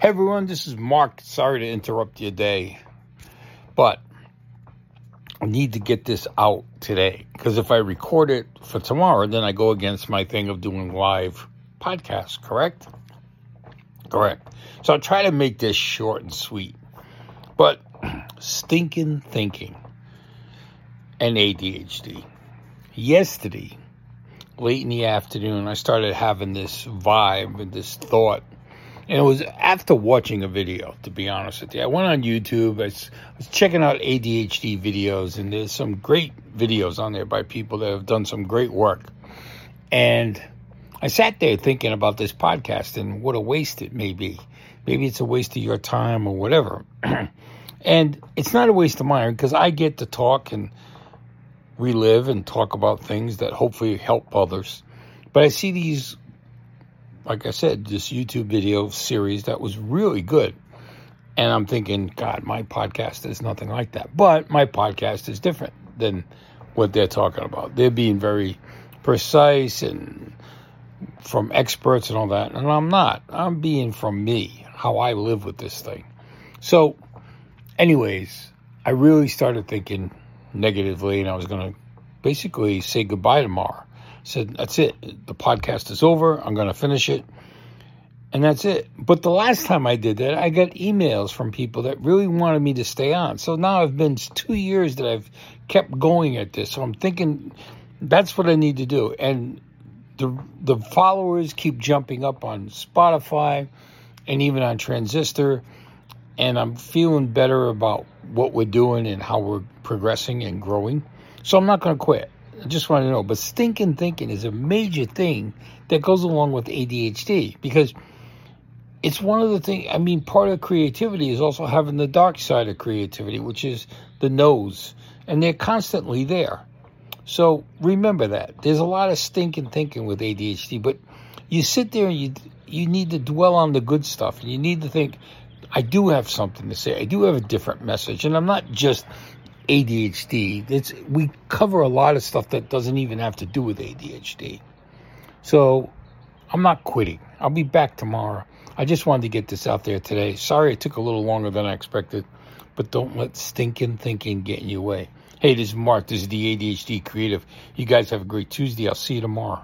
Hey everyone, this is Mark. Sorry to interrupt your day, but I need to get this out today because if I record it for tomorrow, then I go against my thing of doing live podcasts, correct? Correct. So I'll try to make this short and sweet, but stinking thinking and ADHD. Yesterday, late in the afternoon, I started having this vibe and this thought and it was after watching a video, to be honest with you. I went on YouTube, I was, checking out ADHD videos, and there's some great videos on there by people that have done some great work. And I sat there thinking about this podcast and what a waste it may be. Maybe it's a waste of your time or whatever. and it's not a waste of mine because I get to talk and relive and talk about things that hopefully help others. But I see these like I said, this YouTube video series that was really good. And I'm thinking, God, my podcast is nothing like that. But my podcast is different than what they're talking about. They're being very precise and from experts and all that. And I'm not. I'm being from me, how I live with this thing. So, anyways, I really started thinking negatively, and I was going to basically say goodbye tomorrow said, That's it. The podcast is over. I'm going to finish it. And that's it. But the last time I did that, I got emails from people that really wanted me to stay on. So now I've been two years that I've kept going at this. So I'm thinking that's what I need to do. And the the followers keep jumping up on Spotify and even on Transistor. And I'm feeling better about what we're doing and how we're progressing and growing. So I'm not going to quit. I just want to know. But stinking thinking is a major thing that goes along with ADHD because it's one of the things. I mean, part of creativity is also having the dark side of creativity, which is the nose, and they're constantly there. So remember that there's a lot of stinking thinking with ADHD, but you sit there and you you need to dwell on the good stuff, and you need to think. I do have something to say. I do have a different message, and I'm not just ADHD. It's we cover a lot of stuff that doesn't even have to do with ADHD. So I'm not quitting. I'll be back tomorrow. I just wanted to get this out there today. Sorry it took a little longer than I expected, but don't let stinking thinking get in your way. Hey, this is Mark. This is the ADHD Creative. You guys have a great Tuesday. I'll see you tomorrow.